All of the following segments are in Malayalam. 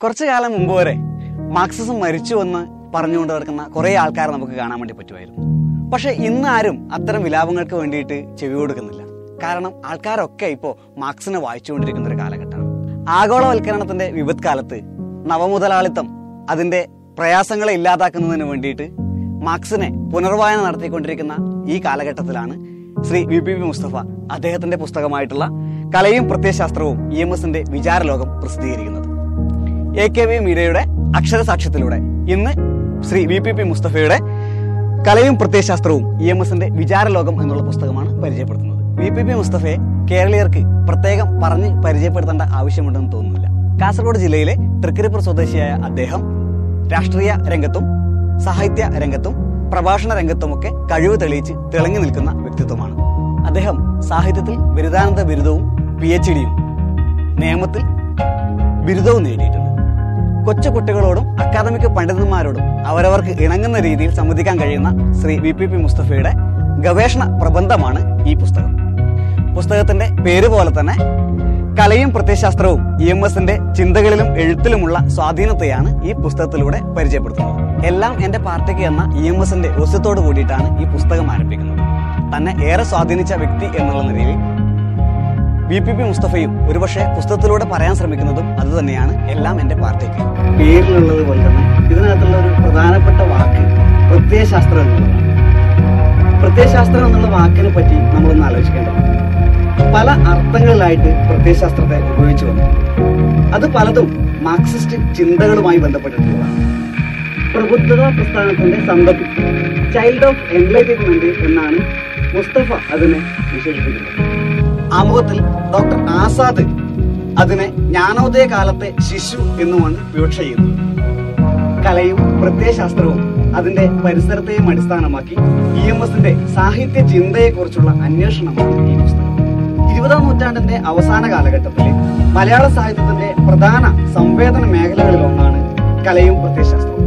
കുറച്ചു കാലം മുമ്പ് വരെ മാർക്സിസം മരിച്ചുവെന്ന് പറഞ്ഞുകൊണ്ട് കിടക്കുന്ന കുറേ ആൾക്കാരെ നമുക്ക് കാണാൻ വേണ്ടി പറ്റുമായിരുന്നു. പക്ഷെ ഇന്ന് ആരും അത്തരം വിലാപങ്ങൾക്ക് വേണ്ടിയിട്ട് ചെവി കൊടുക്കുന്നില്ല. കാരണം ആൾക്കാരൊക്കെ ഇപ്പോൾ മാർക്സിനെ വായിച്ചുകൊണ്ടിരിക്കുന്ന ഒരു കാലഘട്ടമാണ്. ആഗോളവൽക്കരണത്തിന്റെ വിപത് കാലത്ത് നവമുതലാളിത്തം അതിന്റെ പ്രയാസങ്ങളെ ഇല്ലാതാക്കുന്നതിന് വേണ്ടിയിട്ട് മാർക്സിനെ പുനർവായന നടത്തിക്കൊണ്ടിരിക്കുന്ന ഈ കാലഘട്ടത്തിലാണ് ശ്രീ വി പി മുസ്തഫ അദ്ദേഹത്തിന്റെ പുസ്തകമായിട്ടുള്ള കലയും പ്രത്യയശാസ്ത്രവും ഇ എം എസിന്റെ വിചാരലോകം പ്രസിദ്ധീകരിക്കുന്നത്. എ കെ വി മീഡിയയുടെ അക്ഷരസാക്ഷ്യത്തിലൂടെ ഇന്ന് ശ്രീ വി പി പി മുസ്തഫയുടെ കലയും പ്രത്യയശാസ്ത്രവും ഇ എം എസിന്റെ വിചാരലോകം എന്നുള്ള പുസ്തകമാണ് പരിചയപ്പെടുത്തുന്നത്. വി പി പി മുസ്തഫയെ കേരളീയർക്ക് പ്രത്യേകം പറഞ്ഞ് പരിചയപ്പെടുത്തേണ്ട ആവശ്യമുണ്ടെന്ന് തോന്നുന്നില്ല. കാസർഗോഡ് ജില്ലയിലെ തൃക്കരിപ്പൂർ സ്വദേശിയായ അദ്ദേഹം രാഷ്ട്രീയ രംഗത്തും സാഹിത്യ രംഗത്തും പ്രഭാഷണ രംഗത്തുമൊക്കെ കഴിവ് തെളിയിച്ച് തിളങ്ങി നിൽക്കുന്ന വ്യക്തിത്വമാണ്. അദ്ദേഹം സാഹിത്യത്തിൽ ബിരുദാനന്ദ ബിരുദവും പി എച്ച് ഡിയും നിയമത്തിൽ ബിരുദവും നേടിയിട്ടുണ്ട്. കൊച്ചു കുട്ടികളോടും അക്കാദമിക് പണ്ഡിതന്മാരോടും അവരവർക്ക് ഇണങ്ങുന്ന രീതിയിൽ സംവദിക്കാൻ കഴിയുന്ന ശ്രീ വി പി പി മുസ്തഫയുടെ ഗവേഷണ പ്രബന്ധമാണ് ഈ പുസ്തകം. പുസ്തകത്തിന്റെ പേര് പോലെ തന്നെ കലയും പ്രത്യശാസ്ത്രവും ഇ എം എസിന്റെ ചിന്തകളിലും എഴുത്തിലുമുള്ള സ്വാധീനത്തെയാണ് ഈ പുസ്തകത്തിലൂടെ പരിചയപ്പെടുത്തുന്നത്. എല്ലാം എന്റെ പാർട്ടിക്ക് എന്ന ഇ എം എസിന്റെ ഒസ്യത്തോട് കൂടിയിട്ടാണ് ഈ പുസ്തകം ആരംഭിക്കുന്നത്. തന്നെ ഏറെ സ്വാധീനിച്ച വ്യക്തി എന്നുള്ള നിലയിൽ വി പി പി മുസ്തഫയും ഒരുപക്ഷെ പുസ്തകത്തിലൂടെ പറയാൻ ശ്രമിക്കുന്നതും അത് തന്നെയാണ് എല്ലാം എന്റെ പാർട്ടിക്ക്. പേരിലുള്ളത് പോലെ തന്നെ ഇതിനകത്തുള്ള ഒരു പ്രധാനപ്പെട്ട വാക്ക് പ്രത്യയശാസ്ത്രം എന്നുള്ളതാണ്. പ്രത്യയശാസ്ത്രം എന്നുള്ള വാക്കിനെ പറ്റി നമ്മളൊന്ന് ആലോചിക്കേണ്ടതാണ്. പല അർത്ഥങ്ങളിലായിട്ട് പ്രത്യയശാസ്ത്രത്തെ ഉപയോഗിച്ചു വന്നു. അത് പലതും മാർക്സിസ്റ്റ് ചിന്തകളുമായി ബന്ധപ്പെട്ടിട്ടുള്ളതാണ്. പ്രബുദ്ധത പ്രസ്ഥാനത്തിന്റെ സന്തതി ചൈൽഡ് ഓഫ് എൻലൈറ്റിൻമെന്റ് എന്നാണ് മുസ്തഫ അതിനെ വിശേഷിപ്പിക്കുന്നത്. ആമുഖത്തിൽ ഡോക്ടർ ആസാദ് അതിനെ ജ്ഞാനോദയ കാലത്തെ ശിശു എന്നുമാണ് വിവക്ഷ ചെയ്യുന്നത്. കലയും പ്രത്യയശാസ്ത്രവും അതിന്റെ പരിസരത്തെയും അടിസ്ഥാനമാക്കി ഇ എം എസിന്റെ സാഹിത്യ ചിന്തയെക്കുറിച്ചുള്ള അന്വേഷണമാണ് ഈ പുസ്തകം. ഇരുപതാം നൂറ്റാണ്ടിന്റെ അവസാന കാലഘട്ടത്തിൽ മലയാള സാഹിത്യത്തിന്റെ പ്രധാന സംവേദന മേഖലകളിലൊന്നാണ് കലയും പ്രത്യയശാസ്ത്രവും.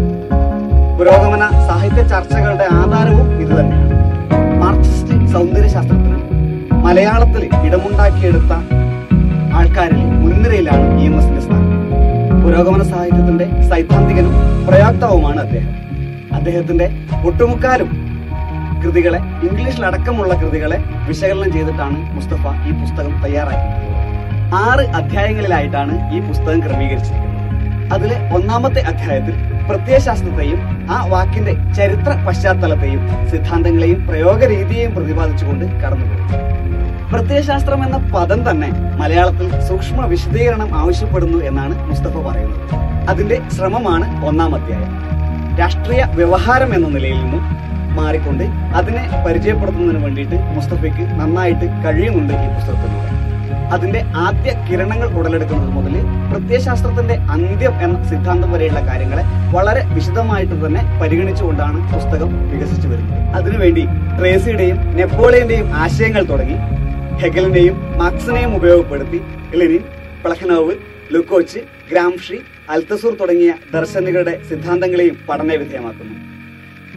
പുരോഗമന സാഹിത്യ ചർച്ചകളുടെ ആധാരവും ഇത് തന്നെയാണ് മാർക്സിസ്റ്റ് സൗന്ദര്യശാസ്ത്രത്തിന് മലയാളത്തിൽ ഇടമുണ്ടാക്കിയെടുത്ത ആൾക്കാരിൽ മുൻനിരയിലാണ് ഇ എം എസിന്റെ സ്ഥാനം. പുരോഗമന സാഹിത്യത്തിന്റെ സൈദ്ധാന്തികനും പ്രയോക്താവുമാണ് അദ്ദേഹം. അദ്ദേഹത്തിന്റെ ഒട്ടുമുക്കാലും കൃതികളെ ഇംഗ്ലീഷിലടക്കമുള്ള കൃതികളെ വിശകലനം ചെയ്തിട്ടാണ് മുസ്തഫ ഈ പുസ്തകം തയ്യാറാക്കിയിട്ടുള്ളത് ആറ് അധ്യായങ്ങളിലായിട്ടാണ് ഈ പുസ്തകം ക്രമീകരിച്ചിരിക്കുന്നത്. അതിലെ ഒന്നാമത്തെ അധ്യായത്തിൽ പ്രത്യയശാസ്ത്രത്തെയും ആ വാക്കിന്റെ ചരിത്ര പശ്ചാത്തലത്തെയും സിദ്ധാന്തങ്ങളെയും പ്രയോഗ രീതിയെയും പ്രതിപാദിച്ചുകൊണ്ട് കടന്നുപോകും പ്രത്യയശാസ്ത്രം എന്ന പദം തന്നെ മലയാളത്തിൽ സൂക്ഷ്മ വിശദീകരണം ആവശ്യപ്പെടുന്നു എന്നാണ് മുസ്തഫ പറയുന്നത്. അതിന്റെ ശ്രമമാണ് ഒന്നാം അധ്യായം. രാഷ്ട്രീയ വ്യവഹാരം എന്ന നിലയിൽ നിന്നും മാറിക്കൊണ്ട് അതിനെ പരിചയപ്പെടുത്തുന്നതിന് വേണ്ടിയിട്ട് മുസ്തഫയ്ക്ക് നന്നായിട്ട് കഴിയുന്നുണ്ട് ഈ പുസ്തകത്തിലൂടെ അതിന്റെ ആദ്യ കിരണങ്ങൾ ഉടലെടുക്കുന്നത് മുതൽ പ്രത്യയശാസ്ത്രത്തിന്റെ അന്ത്യം എന്ന സിദ്ധാന്തം വരെയുള്ള കാര്യങ്ങളെ വളരെ വിശദമായിട്ട് തന്നെ പരിഗണിച്ചുകൊണ്ടാണ് പുസ്തകം വികസിച്ചു വരുന്നത്. അതിനുവേണ്ടി ട്രേസിയുടെയും നെപ്പോളിയന്റെയും ആശയങ്ങൾ തുടങ്ങി ഹെഗലിനെയും മാർക്സിനെയും ഉപയോഗപ്പെടുത്തി ലെനിൻ പ്ലഹനോവ് ലുക്കോച്ച് ഗ്രാംഷി അൽത്തസൂർ തുടങ്ങിയ ദർശനികളുടെ സിദ്ധാന്തങ്ങളെയും പഠന വിധേയമാക്കുന്നു.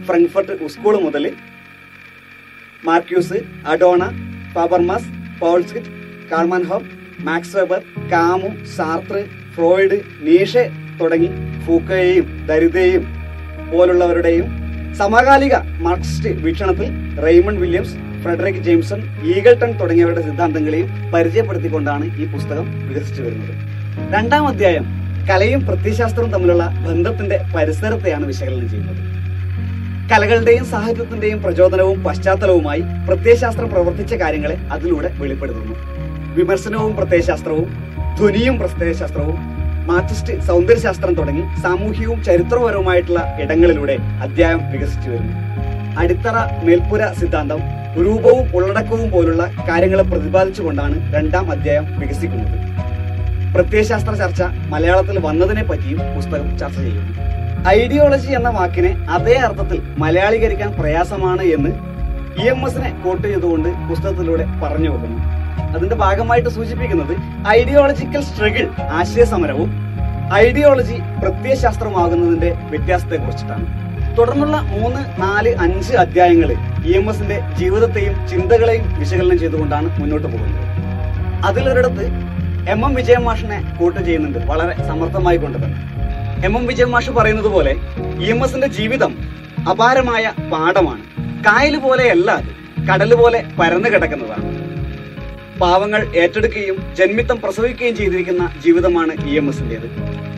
ഫ്രങ്ക്ഫർട്ട് സ്കൂൾ മുതൽ Marcuse Adorno Habermas പോൾസ്കിറ്റ് Karl Mannheim Max Weber Camus Sartre Freud Nietzsche തുടങ്ങി ഫൂക്കയെയും ദരിതയെയും പോലുള്ളവരുടെയും സമകാലിക മാർക്സിസ്റ്റ് വീക്ഷണത്തിൽ Raymond Williams Fredric Jameson Eagleton തുടങ്ങിയവരുടെ സിദ്ധാന്തങ്ങളെയും പരിചയപ്പെടുത്തിക്കൊണ്ടാണ് ഈ പുസ്തകം വികസിച്ചു വരുന്നത്. രണ്ടാം അധ്യായം കലയും പ്രത്യശാസ്ത്രവും തമ്മിലുള്ള ബന്ധത്തിന്റെ പരിസരത്തെയാണ് വിശകലനം ചെയ്യുന്നത്. കലകളുടെയും സാഹിത്യത്തിന്റെയും പ്രചോദനവും പശ്ചാത്തലവുമായി പ്രത്യയശാസ്ത്രം പ്രവർത്തിച്ച കാര്യങ്ങളെ അതിലൂടെ വെളിപ്പെടുത്തുന്നു. വിമർശനവും പ്രത്യയശാസ്ത്രവും ധ്വനിയും പ്രത്യയശാസ്ത്രവും മാർട്ടിസ്റ്റ് സൗന്ദര്യശാസ്ത്രം തുടങ്ങി സാമൂഹികവും ചരിത്രപരവുമായിട്ടുള്ള ഇടങ്ങളിലൂടെ അധ്യായം വികസിച്ചു വരുന്നു. അടിത്തറ മേൽപ്പുര സിദ്ധാന്തം രൂപവും ഉള്ളടക്കവും പോലുള്ള കാര്യങ്ങളെ പ്രതിപാദിച്ചുകൊണ്ടാണ് രണ്ടാം അധ്യായം വികസിക്കുന്നത്. പ്രത്യയശാസ്ത്ര ചർച്ച മലയാളത്തിൽ വന്നതിനെ പറ്റിയും പുസ്തകം ചർച്ച ചെയ്യുന്നു. ഐഡിയോളജി എന്ന വാക്കിനെ അതേ അർത്ഥത്തിൽ മലയാളീകരിക്കാൻ പ്രയാസമാണ് എന്ന് ഇ എം എസിനെ കോട്ട് ചെയ്തുകൊണ്ട് പുസ്തകത്തിലൂടെ പറഞ്ഞു വെക്കുന്നു അതിന്റെ ഭാഗമായിട്ട് സൂചിപ്പിക്കുന്നത് ഐഡിയോളജിക്കൽ സ്ട്രഗിൾ ആശയസമരവും ഐഡിയോളജി പ്രത്യയശാസ്ത്രമാകുന്നതിന്റെ വ്യത്യാസത്തെ കുറിച്ചിട്ടാണ് തുടർന്നുള്ള മൂന്ന് നാല് അഞ്ച് അധ്യായങ്ങൾ ഇ എം എസിന്റെ ജീവിതത്തെയും ചിന്തകളെയും വിശകലനം ചെയ്തുകൊണ്ടാണ് മുന്നോട്ട് പോകുന്നത്. അതിലൊരിടത്ത് എം എം വിജയ മാഷിനെ കൂട്ട് ചെയ്യുന്നുണ്ട്. വളരെ സമർത്ഥമായി കൊണ്ട് തന്നെ. എം എം വിജയ മാഷ് പറയുന്നത് പോലെ ഇ എം എസിന്റെ ജീവിതം അപാരമായ പാഠമാണ്. കായൽ പോലെയല്ല അത് കടൽ പോലെ പരന്നു കിടക്കുന്നതാണ്. പാവങ്ങൾ ഏറ്റെടുക്കുകയും ജന്മിത്തം പ്രസവിക്കുകയും ചെയ്തിരിക്കുന്ന ജീവിതമാണ് ഇ എം എസിന്റേത്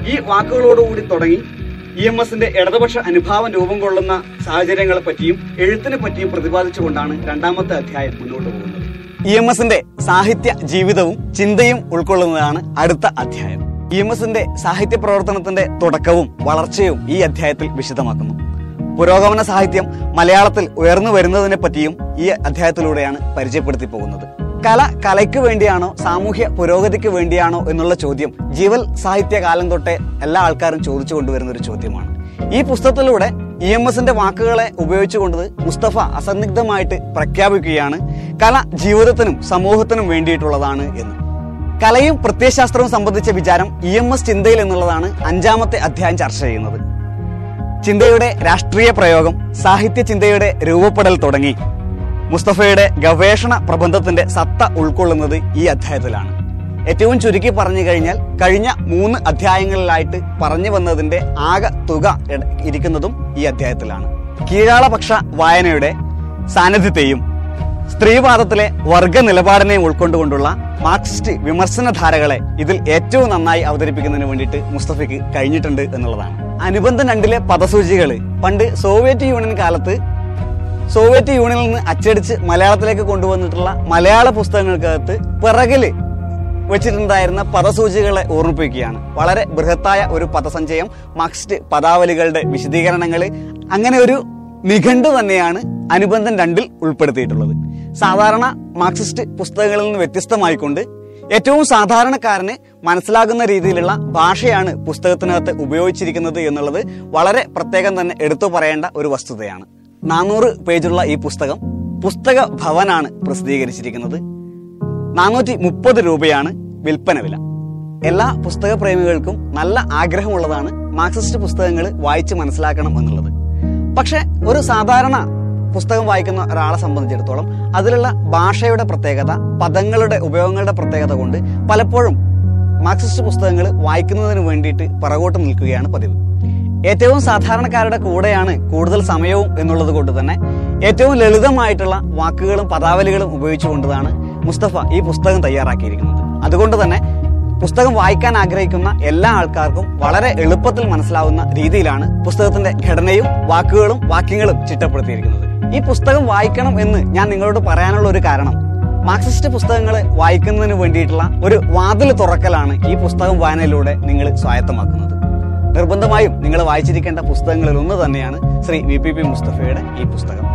ഈ വാക്കുകളോടുകൂടി തുടങ്ങി ഇ എം എസിന്റെ ഇടതുപക്ഷ അനുഭാവം രൂപം കൊള്ളുന്ന സാഹചര്യങ്ങളെ പറ്റിയും എഴുത്തിനെ പറ്റിയും പ്രതിപാദിച്ചുകൊണ്ടാണ് രണ്ടാമത്തെ അധ്യായം മുന്നോട്ട് പോകുന്നത്. ഇ എം എസിന്റെ സാഹിത്യ ജീവിതവും ചിന്തയും ഉൾക്കൊള്ളുന്നതാണ് അടുത്ത അധ്യായം. ഇ എം എസിന്റെ സാഹിത്യ പ്രവർത്തനത്തിന്റെ തുടക്കവും വളർച്ചയും ഈ അധ്യായത്തിൽ വിശദമാക്കുന്നു. പുരോഗമന സാഹിത്യം മലയാളത്തിൽ ഉയർന്നു വരുന്നതിനെ പറ്റിയും ഈ അധ്യായത്തിലൂടെയാണ് പരിചയപ്പെടുത്തി പോകുന്നത്. കല കലയ്ക്ക് വേണ്ടിയാണോ സാമൂഹ്യ പുരോഗതിക്ക് വേണ്ടിയാണോ എന്നുള്ള ചോദ്യം ജീവൽ സാഹിത്യ കാലം തൊട്ടേ എല്ലാ ആൾക്കാരും ചോദിച്ചു കൊണ്ടുവരുന്ന ഒരു ചോദ്യമാണ്. ഈ പുസ്തകത്തിലൂടെ ഇ എം എസിന്റെ വാക്കുകളെ ഉപയോഗിച്ചുകൊണ്ട് മുസ്തഫ അസന്നിഗ്ധമായിട്ട് പ്രഖ്യാപിക്കുകയാണ് കല ജീവിതത്തിനും സമൂഹത്തിനും വേണ്ടിയിട്ടുള്ളതാണ് എന്ന്. കലയും പ്രത്യയശാസ്ത്രവും സംബന്ധിച്ച വിചാരം ഇ എം എസ് ചിന്തയിൽ എന്നുള്ളതാണ് അഞ്ചാമത്തെ അധ്യായം ചർച്ച ചെയ്യുന്നത്. ചിന്തയുടെ രാഷ്ട്രീയ പ്രയോഗം സാഹിത്യ ചിന്തയുടെ രൂപപ്പെടൽ തുടങ്ങി. മുസ്തഫയുടെ ഗവേഷണ പ്രബന്ധത്തിന്റെ സത്ത ഉൾക്കൊള്ളുന്നത് ഈ അധ്യായത്തിലാണ്. ഏറ്റവും ചുരുക്കി പറഞ്ഞു കഴിഞ്ഞാൽ കഴിഞ്ഞ മൂന്ന് അധ്യായങ്ങളിലായിട്ട് പറഞ്ഞു വന്നതിന്റെ ആകെ തുക ഇരിക്കുന്നതും ഈ അധ്യായത്തിലാണ്. കീഴാളപക്ഷ വായനയുടെ സാന്നിധ്യത്തെയും സ്ത്രീവാദത്തിലെ വർഗ നിലപാടിനെയും ഉൾക്കൊണ്ടുകൊണ്ടുള്ള മാർക്സിസ്റ്റ് വിമർശനധാരകളെ ഇതിൽ ഏറ്റവും നന്നായി അവതരിപ്പിക്കുന്നതിന് വേണ്ടിയിട്ട് മുസ്തഫയ്ക്ക് കഴിഞ്ഞിട്ടുണ്ട് എന്നുള്ളതാണ്. അനുബന്ധം രണ്ടിലെ പദസൂചികൾ പണ്ട് സോവിയറ്റ് യൂണിയൻ കാലത്ത് സോവിയറ്റ് യൂണിയനിൽ നിന്ന് അച്ചടിച്ച് മലയാളത്തിലേക്ക് കൊണ്ടുവന്നിട്ടുള്ള മലയാള പുസ്തകങ്ങൾക്കകത്ത് പിറകിൽ വെച്ചിട്ടുണ്ടായിരുന്ന പദസൂചികളെ ഓർമ്മിപ്പിക്കുകയാണ്. വളരെ ബൃഹത്തായ ഒരു പദസഞ്ചയം മാർക്സിസ്റ്റ് പദാവലികളുടെ വിശദീകരണങ്ങൾ അങ്ങനെ ഒരു നിഘണ്ടു തന്നെയാണ് അനുബന്ധം രണ്ടിൽ ഉൾപ്പെടുത്തിയിട്ടുള്ളത്. സാധാരണ മാർക്സിസ്റ്റ് പുസ്തകങ്ങളിൽ നിന്ന് വ്യത്യസ്തമായിക്കൊണ്ട് ഏറ്റവും സാധാരണക്കാരന് മനസ്സിലാകുന്ന രീതിയിലുള്ള ഭാഷയാണ് പുസ്തകത്തിനകത്ത് ഉപയോഗിച്ചിരിക്കുന്നത് എന്നുള്ളത് വളരെ പ്രത്യേകം തന്നെ എടുത്തു പറയേണ്ട ഒരു വസ്തുതയാണ്. നാനൂറ് പേജുള്ള ഈ പുസ്തകം പുസ്തക ഭവനാണ് പ്രസിദ്ധീകരിച്ചിരിക്കുന്നത്. നാനൂറ്റി മുപ്പത് രൂപയാണ് വിൽപ്പന വില. എല്ലാ പുസ്തക പ്രേമികൾക്കും നല്ല ആഗ്രഹമുള്ളതാണ് മാർക്സിസ്റ്റ് പുസ്തകങ്ങൾ വായിച്ച് മനസ്സിലാക്കണം എന്നുള്ളത്. പക്ഷെ ഒരു സാധാരണ പുസ്തകം വായിക്കുന്ന ഒരാളെ സംബന്ധിച്ചിടത്തോളം അതിലുള്ള ഭാഷയുടെ പ്രത്യേകത പദങ്ങളുടെ ഉപയോഗങ്ങളുടെ പ്രത്യേകത കൊണ്ട് പലപ്പോഴും മാർക്സിസ്റ്റ് പുസ്തകങ്ങൾ വായിക്കുന്നതിന് വേണ്ടിയിട്ട് പിറകോട്ട് നിൽക്കുകയാണ് പതിവ്. ഏറ്റവും സാധാരണക്കാരുടെ കൂടെയാണ് കൂടുതൽ സമയവും എന്നുള്ളത് കൊണ്ട് തന്നെ ഏറ്റവും ലളിതമായിട്ടുള്ള വാക്കുകളും പദാവലികളും ഉപയോഗിച്ചുകൊണ്ടാണ് മുസ്തഫ ഈ പുസ്തകം തയ്യാറാക്കിയിരിക്കുന്നത്. അതുകൊണ്ട് തന്നെ പുസ്തകം വായിക്കാൻ ആഗ്രഹിക്കുന്ന എല്ലാ ആൾക്കാർക്കും വളരെ എളുപ്പത്തിൽ മനസ്സിലാവുന്ന രീതിയിലാണ് പുസ്തകത്തിന്റെ ഘടനയും വാക്കുകളും വാക്യങ്ങളും ചിട്ടപ്പെടുത്തിയിരിക്കുന്നത്. ഈ പുസ്തകം വായിക്കണം എന്ന് ഞാൻ നിങ്ങളോട് പറയാനുള്ള ഒരു കാരണം മാർക്സിസ്റ്റ് പുസ്തകങ്ങൾ വായിക്കുന്നതിന് വേണ്ടിയിട്ടുള്ള ഒരു വാതിൽ തുറക്കലാണ് ഈ പുസ്തകം വായനയിലൂടെ നിങ്ങൾ സ്വായത്തമാക്കുന്നത്. നിർബന്ധമായും നിങ്ങൾ വായിച്ചിരിക്കേണ്ട പുസ്തകങ്ങളിൽ ഒന്ന് തന്നെയാണ് ശ്രീ വി പി പി മുസ്തഫയുടെ ഈ പുസ്തകം.